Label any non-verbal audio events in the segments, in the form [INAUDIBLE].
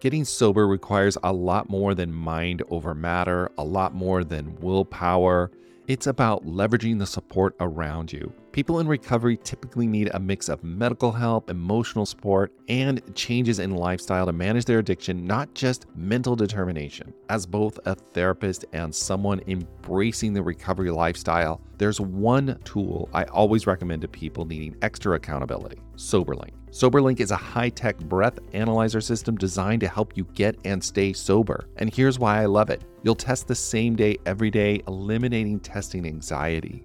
Getting sober requires a lot more than mind over matter, a lot more than willpower. It's about leveraging the support around you. People in recovery typically need a mix of medical help, emotional support, and changes in lifestyle to manage their addiction, not just mental determination. As both a therapist and someone embracing the recovery lifestyle, there's one tool I always recommend to people needing extra accountability SoberLink. SoberLink is a high tech breath analyzer system designed to help you get and stay sober. And here's why I love it you'll test the same day every day, eliminating testing anxiety.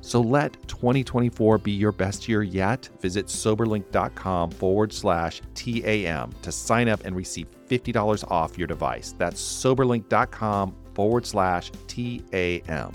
So let 2024 be your best year yet. Visit soberlink.com forward slash TAM to sign up and receive $50 off your device. That's soberlink.com forward slash TAM.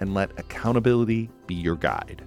And let accountability be your guide.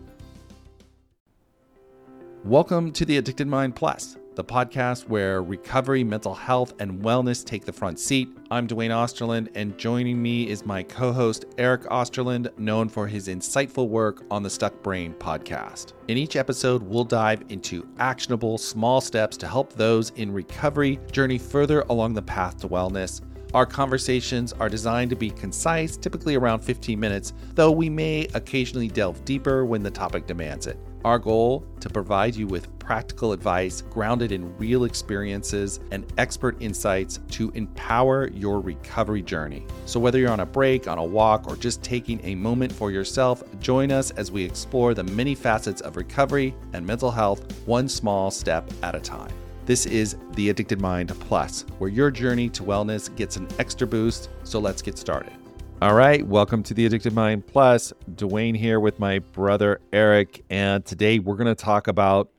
Welcome to the Addicted Mind Plus the podcast where recovery, mental health, and wellness take the front seat. I'm Duane Osterlind, and joining me is my co host, Eric Osterlind, known for his insightful work on the Stuck Brain podcast. In each episode, we'll dive into actionable small steps to help those in recovery journey further along the path to wellness. Our conversations are designed to be concise, typically around 15 minutes, though we may occasionally delve deeper when the topic demands it. Our goal to provide you with practical advice grounded in real experiences and expert insights to empower your recovery journey. So whether you're on a break, on a walk, or just taking a moment for yourself, join us as we explore the many facets of recovery and mental health one small step at a time. This is the Addicted Mind Plus, where your journey to wellness gets an extra boost. So let's get started. All right, welcome to the Addicted Mind Plus. Duane here with my brother Eric, and today we're going to talk about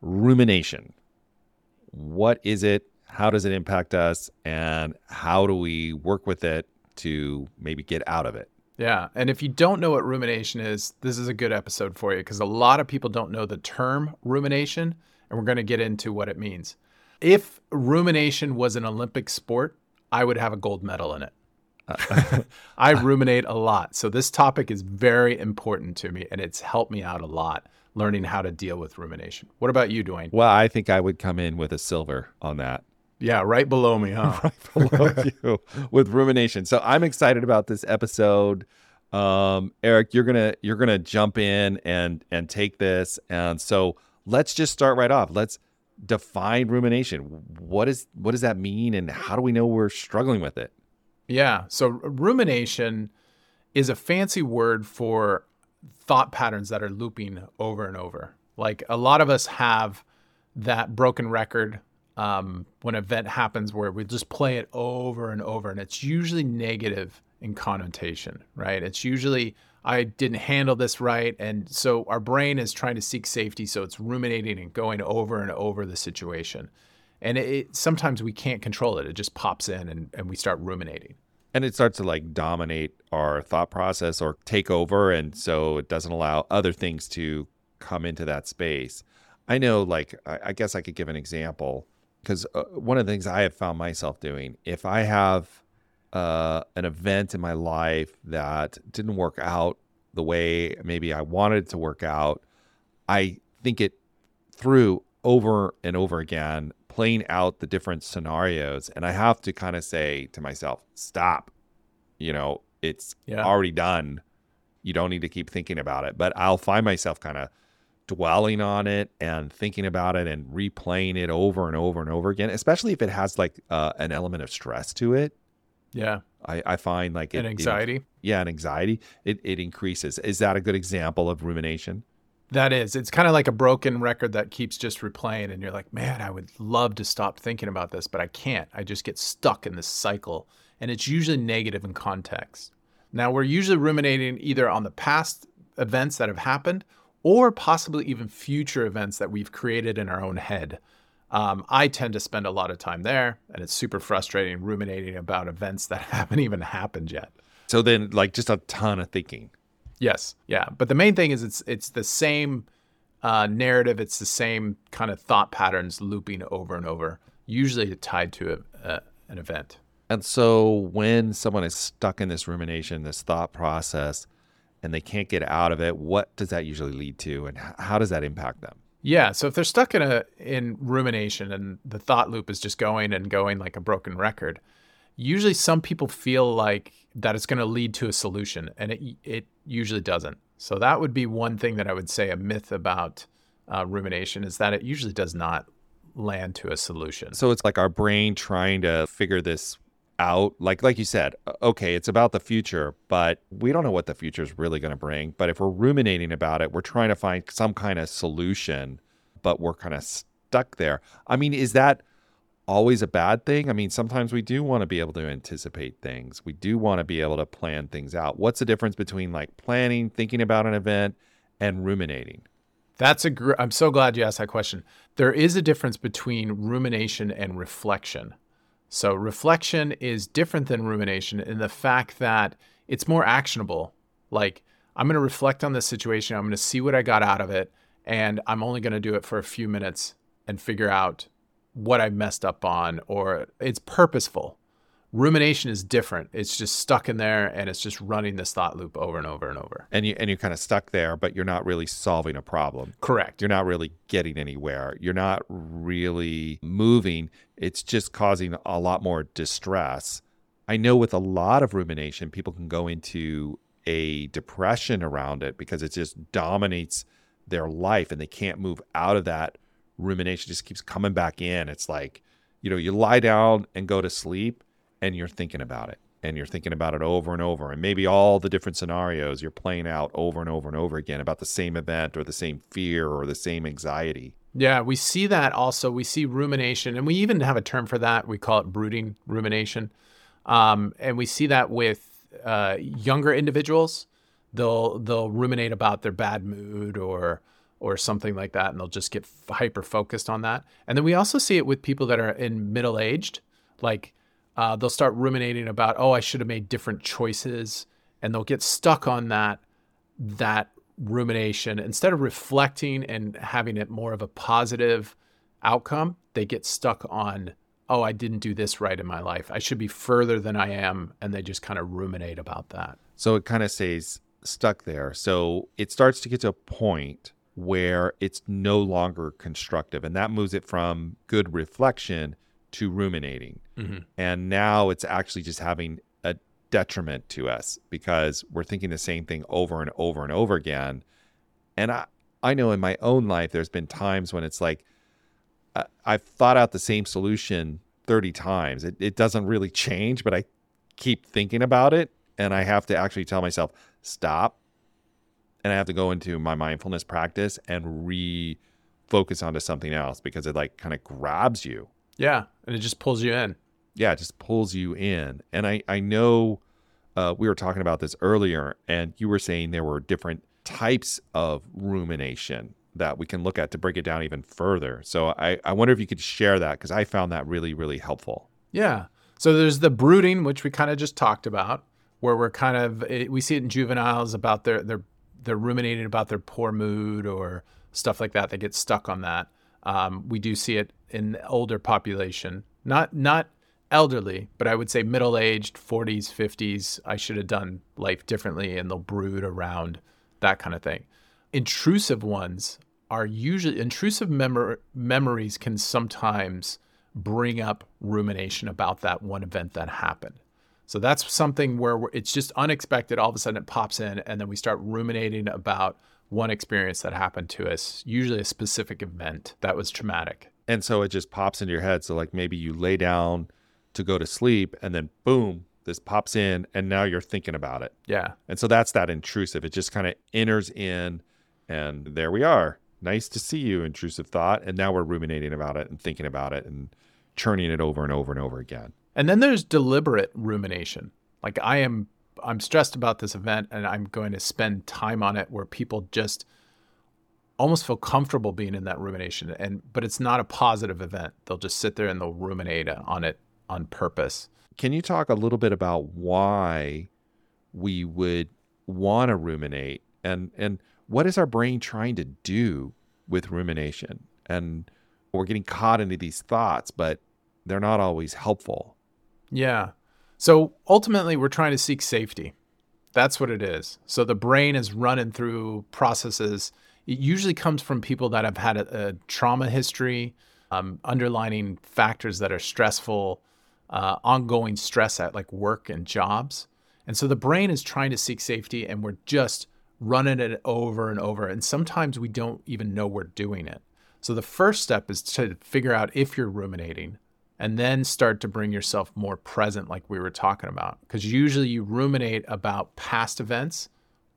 rumination. What is it? How does it impact us? And how do we work with it to maybe get out of it? Yeah. And if you don't know what rumination is, this is a good episode for you because a lot of people don't know the term rumination, and we're going to get into what it means. If rumination was an Olympic sport, I would have a gold medal in it. [LAUGHS] I ruminate a lot. So this topic is very important to me and it's helped me out a lot learning how to deal with rumination. What about you, Duane? Well, I think I would come in with a silver on that. Yeah, right below me, huh? [LAUGHS] right below you with rumination. So I'm excited about this episode. Um, Eric, you're gonna you're gonna jump in and and take this. And so let's just start right off. Let's define rumination. What is what does that mean and how do we know we're struggling with it? Yeah. So rumination is a fancy word for thought patterns that are looping over and over. Like a lot of us have that broken record um, when an event happens where we just play it over and over, and it's usually negative in connotation, right? It's usually I didn't handle this right, and so our brain is trying to seek safety, so it's ruminating and going over and over the situation and it, sometimes we can't control it. It just pops in and, and we start ruminating. And it starts to like dominate our thought process or take over. And so it doesn't allow other things to come into that space. I know like i, I guess i could give an example because uh, one of the things i have found myself doing if i have uh, an event in my life that didn't work out the way maybe i wanted it to work out i think it through over and over again playing out the different scenarios and I have to kind of say to myself, stop. You know, it's yeah. already done. You don't need to keep thinking about it. But I'll find myself kind of dwelling on it and thinking about it and replaying it over and over and over again, especially if it has like uh, an element of stress to it. Yeah. I, I find like it, an anxiety. It, yeah, an anxiety. It it increases. Is that a good example of rumination? That is. It's kind of like a broken record that keeps just replaying, and you're like, man, I would love to stop thinking about this, but I can't. I just get stuck in this cycle. And it's usually negative in context. Now, we're usually ruminating either on the past events that have happened or possibly even future events that we've created in our own head. Um, I tend to spend a lot of time there, and it's super frustrating ruminating about events that [LAUGHS] haven't even happened yet. So then, like, just a ton of thinking. Yes, yeah, but the main thing is it's it's the same uh, narrative. It's the same kind of thought patterns looping over and over, usually tied to a, a, an event. And so when someone is stuck in this rumination, this thought process, and they can't get out of it, what does that usually lead to and how does that impact them? Yeah, so if they're stuck in a in rumination and the thought loop is just going and going like a broken record, usually some people feel like that it's going to lead to a solution and it it usually doesn't. So that would be one thing that I would say a myth about uh, rumination is that it usually does not land to a solution. So it's like our brain trying to figure this out like like you said okay it's about the future but we don't know what the future is really going to bring but if we're ruminating about it we're trying to find some kind of solution but we're kind of stuck there i mean is that always a bad thing? I mean sometimes we do want to be able to anticipate things. We do want to be able to plan things out. What's the difference between like planning thinking about an event and ruminating? That's a gr- i'm so glad you asked that question. There is a difference between rumination and reflection. So reflection is different than rumination in the fact that it's more actionable. Like, I'm going to reflect on this situation, I'm going to see what I got out of it, and I'm only going to do it for a few minutes and figure out what I messed up on, or it's purposeful. Rumination is different. It's just stuck in there and it's just running this thought loop over and over and over. And you and you're kind of stuck there but you're not really solving a problem. Correct. You're not really getting anywhere. You're not really moving. It's just causing a lot more distress. I know with a lot of rumination people can go into a depression around it because it just dominates their life and they can't move out of that rumination just keeps coming back in. It's like you know you lie down and go to sleep and you're thinking about it and you're thinking about it over and over. And maybe all the different scenarios you're playing out over and over and over again about the same event or the same fear or the same anxiety. Yeah we see that also. We see rumination and we even have a term for that. We call it brooding rumination. Um, and we see that with uh, younger individuals. They'll they'll ruminate about their bad mood or or something like that and they'll just get hyper focused on that and then we also see it with people that are in middle aged like uh, they'll start ruminating about, oh, I should have made different choices, and they'll get stuck on that that rumination instead of reflecting and having it more of a positive outcome. They get stuck on, oh, I didn't do this right in my life. I should be further than I am, and they just kind of ruminate about that. So it kind of stays stuck there. So it starts to get to a point where it's no longer constructive, and that moves it from good reflection to ruminating. Mm-hmm. And now it's actually just having a detriment to us because we're thinking the same thing over and over and over again. And I, I know in my own life, there's been times when it's like, uh, I've thought out the same solution 30 times. It, it doesn't really change, but I keep thinking about it. And I have to actually tell myself, stop. And I have to go into my mindfulness practice and refocus onto something else because it like kind of grabs you yeah, and it just pulls you in. Yeah, it just pulls you in. And I I know uh, we were talking about this earlier, and you were saying there were different types of rumination that we can look at to break it down even further. So I, I wonder if you could share that because I found that really, really helpful. Yeah. So there's the brooding, which we kind of just talked about, where we're kind of we see it in juveniles about their their they're ruminating about their poor mood or stuff like that. They get stuck on that. Um, we do see it in the older population, not not elderly, but I would say middle aged, 40s, 50s. I should have done life differently, and they'll brood around that kind of thing. Intrusive ones are usually intrusive memor- memories can sometimes bring up rumination about that one event that happened. So that's something where it's just unexpected. All of a sudden it pops in, and then we start ruminating about one experience that happened to us, usually a specific event that was traumatic. And so it just pops into your head. So, like maybe you lay down to go to sleep, and then boom, this pops in, and now you're thinking about it. Yeah. And so that's that intrusive. It just kind of enters in, and there we are. Nice to see you, intrusive thought. And now we're ruminating about it and thinking about it and churning it over and over and over again. And then there's deliberate rumination. Like I am I'm stressed about this event and I'm going to spend time on it where people just almost feel comfortable being in that rumination and but it's not a positive event. They'll just sit there and they'll ruminate on it on purpose. Can you talk a little bit about why we would want to ruminate and and what is our brain trying to do with rumination. And we're getting caught into these thoughts, but they're not always helpful. Yeah. So ultimately, we're trying to seek safety. That's what it is. So the brain is running through processes. It usually comes from people that have had a, a trauma history, um, underlining factors that are stressful, uh, ongoing stress at like work and jobs. And so the brain is trying to seek safety, and we're just running it over and over. And sometimes we don't even know we're doing it. So the first step is to figure out if you're ruminating and then start to bring yourself more present, like we were talking about. Because usually you ruminate about past events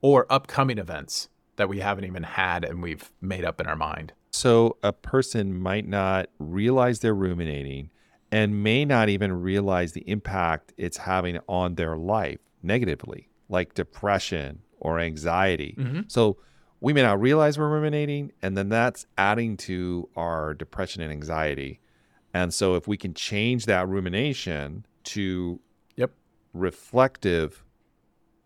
or upcoming events that we haven't even had and we've made up in our mind. So a person might not realize they're ruminating and may not even realize the impact it's having on their life negatively, like depression or anxiety. Mm-hmm. So we may not realize we're ruminating, and then that's adding to our depression and anxiety. And so if we can change that rumination to yep. reflective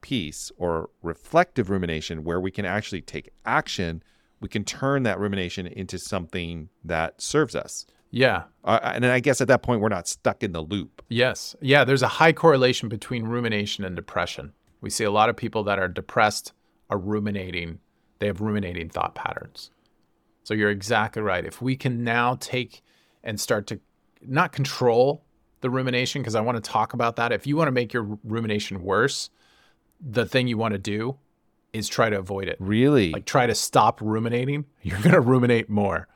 peace or reflective rumination where we can actually take action, we can turn that rumination into something that serves us. Yeah. Uh, and I guess at that point, we're not stuck in the loop. Yes. Yeah. There's a high correlation between rumination and depression. We see a lot of people that are depressed are ruminating, they have ruminating thought patterns. So you're exactly right. If we can now take and start to not control the rumination, because I want to talk about that. If you want to make your rumination worse, the thing you want to do is try to avoid it. Really? Like try to stop ruminating. [LAUGHS] You're going to ruminate more.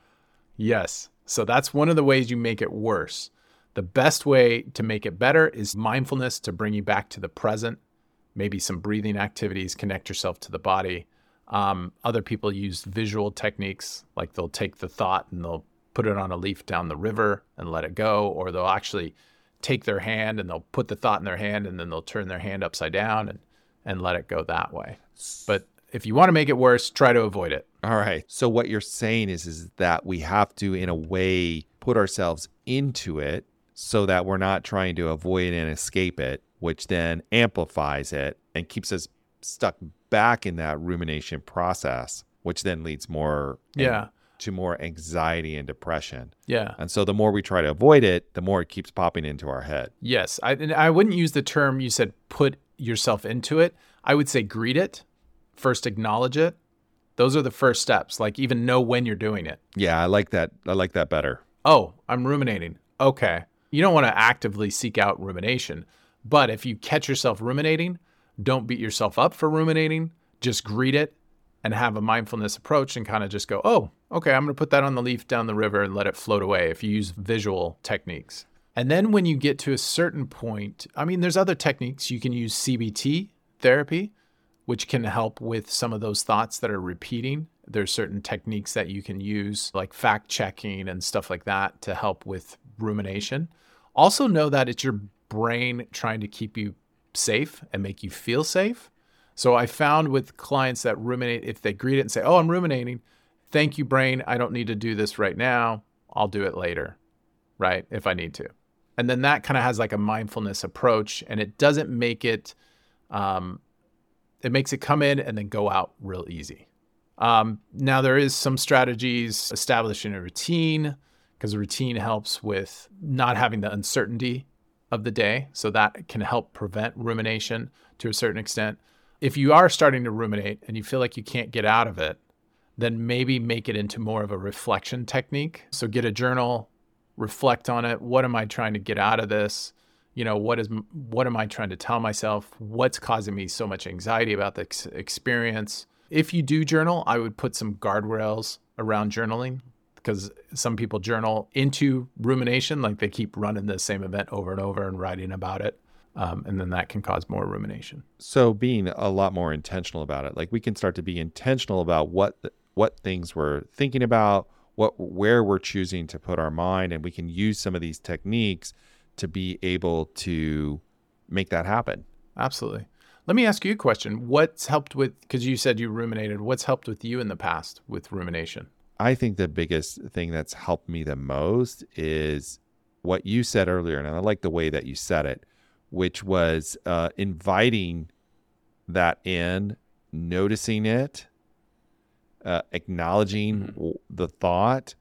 Yes. So that's one of the ways you make it worse. The best way to make it better is mindfulness to bring you back to the present, maybe some breathing activities, connect yourself to the body. Um, other people use visual techniques, like they'll take the thought and they'll put it on a leaf down the river and let it go, or they'll actually take their hand and they'll put the thought in their hand and then they'll turn their hand upside down and, and let it go that way. But if you want to make it worse, try to avoid it. All right. So what you're saying is is that we have to in a way put ourselves into it so that we're not trying to avoid and escape it, which then amplifies it and keeps us stuck back in that rumination process, which then leads more yeah. To more anxiety and depression. Yeah. And so the more we try to avoid it, the more it keeps popping into our head. Yes. I I wouldn't use the term you said put yourself into it. I would say greet it first acknowledge it. Those are the first steps. Like even know when you're doing it. Yeah, I like that. I like that better. Oh, I'm ruminating. Okay. You don't want to actively seek out rumination, but if you catch yourself ruminating, don't beat yourself up for ruminating. Just greet it and have a mindfulness approach and kind of just go, oh, okay, I'm going to put that on the leaf down the river and let it float away if you use visual techniques. And then when you get to a certain point, I mean, there's other techniques. You can use CBT therapy, which can help with some of those thoughts that are repeating. There's certain techniques that you can use, like fact checking and stuff like that, to help with rumination. Also, know that it's your brain trying to keep you safe and make you feel safe. So, I found with clients that ruminate, if they greet it and say, Oh, I'm ruminating, thank you, brain. I don't need to do this right now. I'll do it later, right? If I need to. And then that kind of has like a mindfulness approach and it doesn't make it um, it makes it come in and then go out real easy. Um, now there is some strategies establishing a routine because a routine helps with not having the uncertainty of the day, so that can help prevent rumination to a certain extent. If you are starting to ruminate and you feel like you can't get out of it, then maybe make it into more of a reflection technique. So get a journal, reflect on it. What am I trying to get out of this? you know what is what am i trying to tell myself what's causing me so much anxiety about the ex- experience if you do journal i would put some guardrails around journaling because some people journal into rumination like they keep running the same event over and over and writing about it um, and then that can cause more rumination so being a lot more intentional about it like we can start to be intentional about what what things we're thinking about what where we're choosing to put our mind and we can use some of these techniques to be able to make that happen. Absolutely. Let me ask you a question. What's helped with, because you said you ruminated, what's helped with you in the past with rumination? I think the biggest thing that's helped me the most is what you said earlier. And I like the way that you said it, which was uh, inviting that in, noticing it, uh, acknowledging Mhm. the thought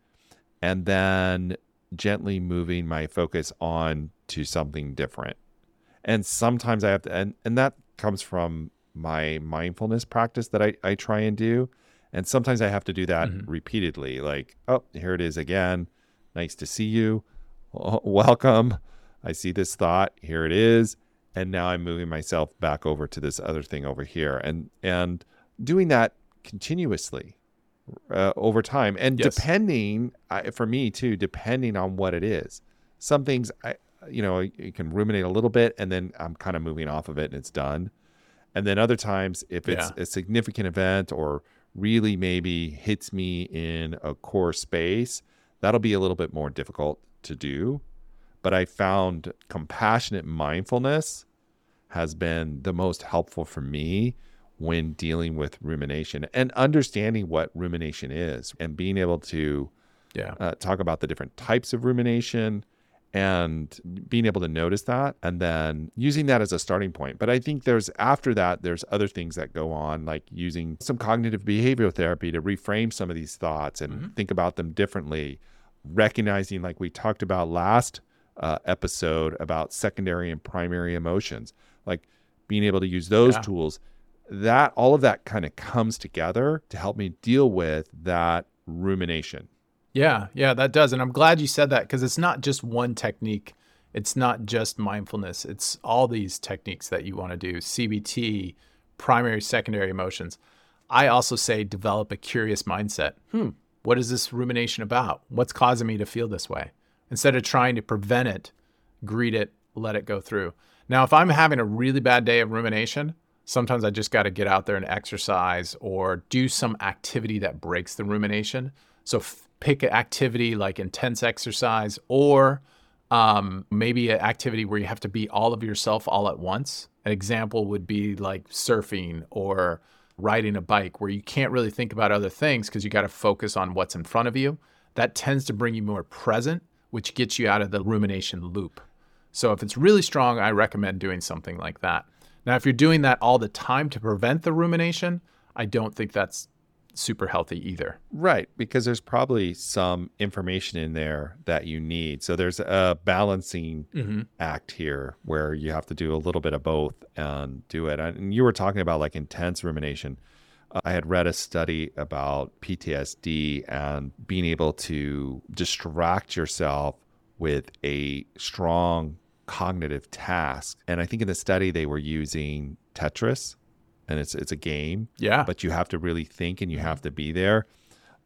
and then gently moving my focus on to something different. And sometimes I have to, and, and that comes from my mindfulness practice that I, I try and do. And sometimes I have to do that Mhm. repeatedly, like, oh, here it is again. Nice to see you. Welcome. I see this thought. Here it is. And now I'm moving myself back over to this other thing over here. And and doing that continuously uh, over time and Yes. depending I, for me too depending on what it is some things i you know you can ruminate a little bit and then i'm kind of moving off of it and it's done and then other times if it's Yeah. a significant event or really maybe hits me in a core space that'll be a little bit more difficult to do but i found compassionate mindfulness has been the most helpful for me when dealing with rumination and understanding what rumination is and being able to Yeah. uh, talk about the different types of rumination and being able to notice that and then using that as a starting point. But I think there's after that, there's other things that go on, like using some cognitive behavioral therapy to reframe some of these thoughts and Mhm. think about them differently, recognizing, like we talked about last uh, episode, about secondary and primary emotions, like being able to use those Yeah. tools. That all of that kind of comes together to help me deal with that rumination. Yeah, yeah, that does. And I'm glad you said that because it's not just one technique. It's not just mindfulness. It's all these techniques that you want to do CBT, primary, secondary emotions. I also say develop a curious mindset. Hmm, what is this rumination about? What's causing me to feel this way? Instead of trying to prevent it, greet it, let it go through. Now, if I'm having a really bad day of rumination, sometimes I just got to get out there and exercise or do some activity that breaks the rumination. So f- pick an activity like intense exercise or um, maybe an activity where you have to be all of yourself all at once. An example would be like surfing or riding a bike where you can't really think about other things because you got to focus on what's in front of you. That tends to bring you more present, which gets you out of the rumination loop. So if it's really strong, I recommend doing something like that. Now, if you're doing that all the time to prevent the rumination, I don't think that's super healthy either. Right, because there's probably some information in there that you need. So there's a balancing Mm-hmm. act here where you have to do a little bit of both and do it. And you were talking about like intense rumination. Uh, I had read a study about PTSD and being able to distract yourself with a strong cognitive task. And I think in the study they were using Tetris and it's it's a game Yeah, but you have to really think and you have to be there.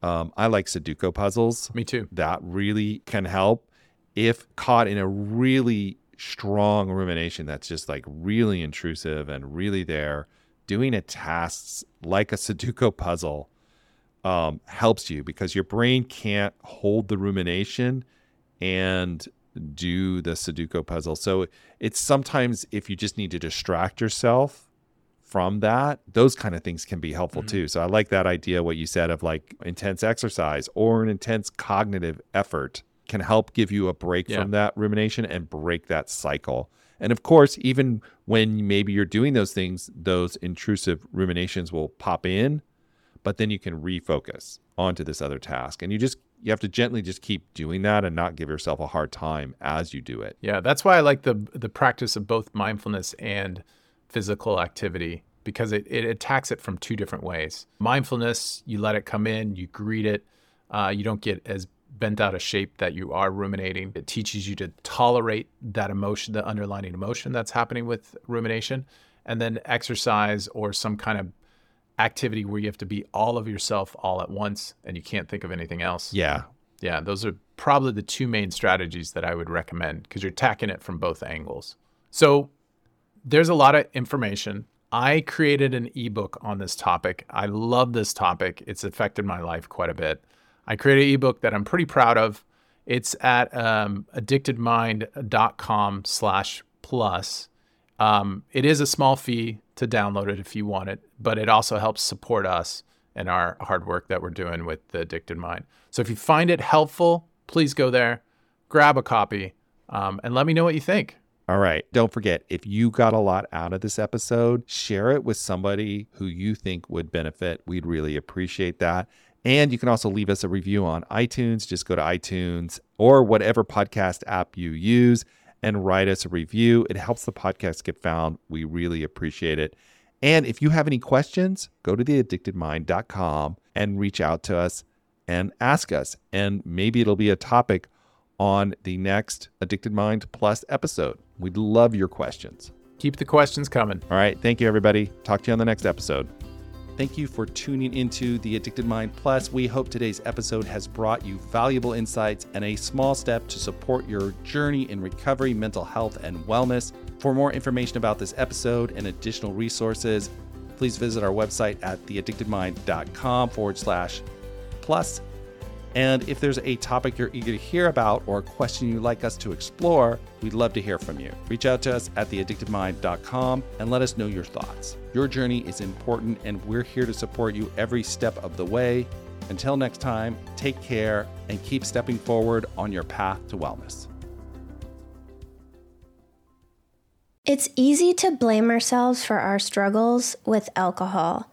Um, I like Sudoku puzzles. me too. That really can help if caught in a really strong rumination that's just like really intrusive and really there. Doing a task like a Sudoku puzzle um, helps you because your brain can't hold the rumination and do the Sudoku puzzle. So it's sometimes if you just need to distract yourself from that, those kind of things can be helpful Mhm. too. So I like that idea, what you said of like intense exercise or an intense cognitive effort can help give you a break Yeah. from that rumination and break that cycle. And of course, even when maybe you're doing those things, those intrusive ruminations will pop in, but then you can refocus onto this other task. And you just, you have to gently just keep doing that and not give yourself a hard time as you do it. Yeah, that's why I like the the practice of both mindfulness and physical activity because it, it attacks it from two different ways. Mindfulness, you let it come in, you greet it, uh, you don't get as bent out of shape that you are ruminating. It teaches you to tolerate that emotion, the underlying emotion that's happening with rumination. And then exercise or some kind of activity where you have to be all of yourself all at once and you can't think of anything else. Yeah. Yeah, those are probably the two main strategies that I would recommend because you're attacking it from both angles. So there's a lot of information. I created an ebook on this topic. I love this topic. It's affected my life quite a bit. I created an ebook that I'm pretty proud of. It's at um, addictedmind.com slash plus. Um, it is a small fee to download it if you want it, but it also helps support us and our hard work that we're doing with the Addicted Mind. So if you find it helpful, please go there, grab a copy, um, and let me know what you think. All right. Don't forget, if you got a lot out of this episode, share it with somebody who you think would benefit. We'd really appreciate that. And you can also leave us a review on iTunes. Just go to iTunes or whatever podcast app you use and write us a review. It helps the podcast get found. We really appreciate it. And if you have any questions, go to theaddictedmind.com and reach out to us and ask us. And maybe it'll be a topic on the next Addicted Mind Plus episode. We'd love your questions. Keep the questions coming. All right. Thank you, everybody. Talk to you on the next episode. Thank you for tuning into the Addicted Mind Plus. We hope today's episode has brought you valuable insights and a small step to support your journey in recovery, mental health, and wellness. For more information about this episode and additional resources, please visit our website at theaddictedmind.com forward slash plus. And if there's a topic you're eager to hear about or a question you'd like us to explore, we'd love to hear from you. Reach out to us at theaddictedmind.com and let us know your thoughts. Your journey is important, and we're here to support you every step of the way. Until next time, take care and keep stepping forward on your path to wellness. It's easy to blame ourselves for our struggles with alcohol.